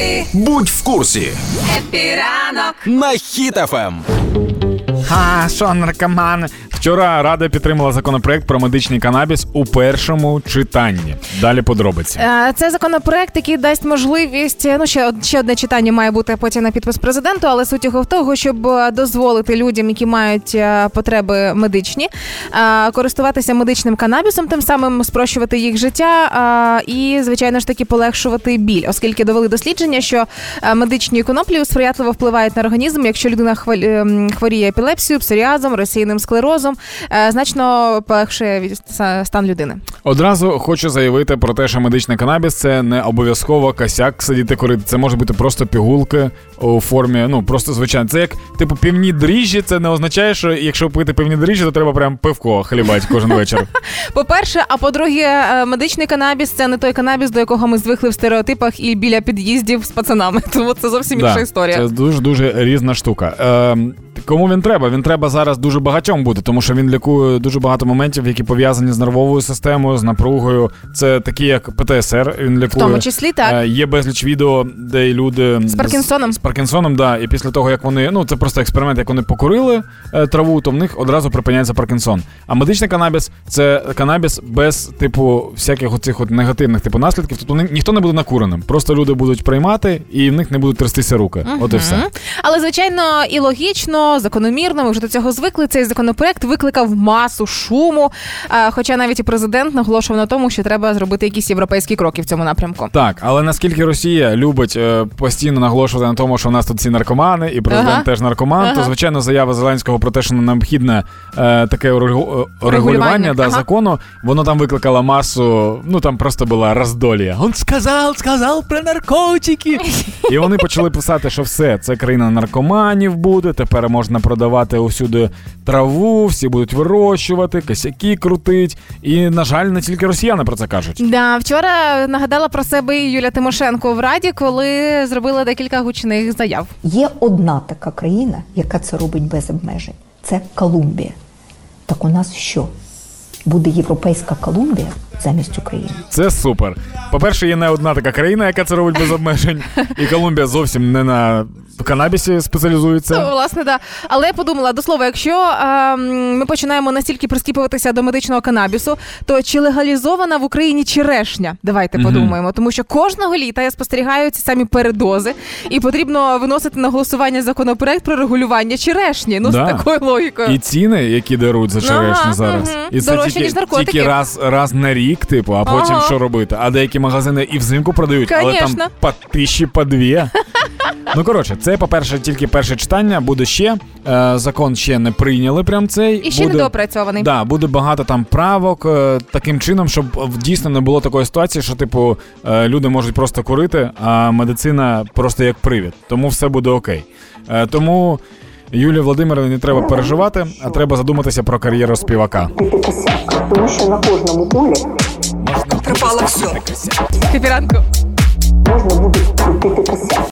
Хепі, Будь в курсі Хепі ранок. на Хіт-ФМ. А, що, наркомани? Вчора Рада підтримала законопроект про медичний канабіс у першому читанні. Далі подробиці. Е, Це законопроект, який дасть можливість. Ну ще ще одне читання має бути потім на підпис президенту, але суть його в того, щоб е, дозволити людям, які мають е, потреби медичні, користуватися медичним канабісом, тим самим спрощувати їх життя і, звичайно ж таки, полегшувати біль, оскільки довели дослідження, що медичні коноплі сприятливо впливають на організм, якщо людина ем, хворіє епілепсією, псоріазом, розсіяним склерозом, е, значно полегшує стан людини. Одразу хочу заявити про те, що медичний канабіс це не обов'язково косяк сидіти курити. Це може бути просто пігулки у формі. Ну просто звичайно. Це як типу півні дріжджі. Це не означає, що якщо пити півні дріжджі, то треба прям пивко хлібати кожен вечір. По-перше, а по-друге, е, медичний канабіс це не той канабіс, до якого ми звикли в стереотипах і біля під'їздів з пацанами. Тому це зовсім інша Да, історія. Це дуже дуже різна штука. Ем, кому він треба? Він треба зараз дуже багатьом бути, тому що він лікує дуже багато моментів, які пов'язані з нервовою системою, з напругою. Це такі, як ПТСР. Він лікує. В тому числі так. Е, Є безліч відео, де й люди З Паркінсоном? З, з Паркінсоном, да. І після того, як вони, ну це просто експеримент, як вони покурили е, траву, то в них одразу припиняється Паркінсон. А медичний канабіс це канабіс без типу всяких оцих от негативних типу наслідків. Тобто ні- ніхто не буде накуреним. Просто люди будуть приймати, і в них не будуть трястися руки. От і все. Але звичайно і логічно, закономірно. Ми вже до цього звикли. Цей законопроект викликав масу шуму. Е, Хоча навіть і президент наголошував на тому, що треба зробити якісь європейські кроки в цьому напрямку. Так, але наскільки Росія любить е, постійно наголошувати на тому, що у нас тут всі наркомани, і президент Ага. теж наркоман, то звичайно заява Зеленського про те, що необхідне е, таке регулювання да, ага. закону, воно там викликало масу. Ну там просто була роздолія. Он сказав, сказав про наркотики. І вони почали писати, що все, це країна наркоманів буде. Тепер можна продавати усюди траву, всі будуть вирощувати, косяки крутить. І на жаль, не тільки росіяни про це кажуть. Да, вчора нагадала про себе і Юля Тимошенко в Раді, коли зробила декілька гучних заяв. Є одна така країна, яка це робить без обмежень. Це Колумбія. Так у нас що? Буде європейська Колумбія замість України? Це супер. По-перше, є не одна така країна, яка це робить без обмежень. І Колумбія зовсім не на канабісі Ну, власне, да. Але я подумала до слова, якщо ем, ми починаємо настільки прискіпуватися до медичного канабісу, то чи легалізована в Україні черешня? Давайте Мгм. подумаємо. Тому що кожного літа я спостерігаю ці самі передози, і потрібно виносити на голосування законопроект про регулювання черешні. Ну Да. з такою логікою. І ціни, які даруть за черешню Ага, зараз. мгм. І це Дорожче, тільки, ніж наркотики. тільки раз, раз на рік, типу, а потім Ага. що робити? А деякі магазини і взимку продають, але там Конечно. по тисячі, по дві. Ну коротше, це, по-перше, тільки перше читання, буде ще. Е, закон ще не прийняли прям цей. І ще буде... недоопрацьований. Да, буде багато там правок е, таким чином, щоб дійсно не було такої ситуації, що типу е, люди можуть просто курити, а медицина просто як привід. Тому все буде окей. Е, Тому Юлії Володимирівні не треба переживати, а треба задуматися про кар'єру співака. косяк, тому що на кожному полі Пропало все. Капіранку. можна буде крутити косяк.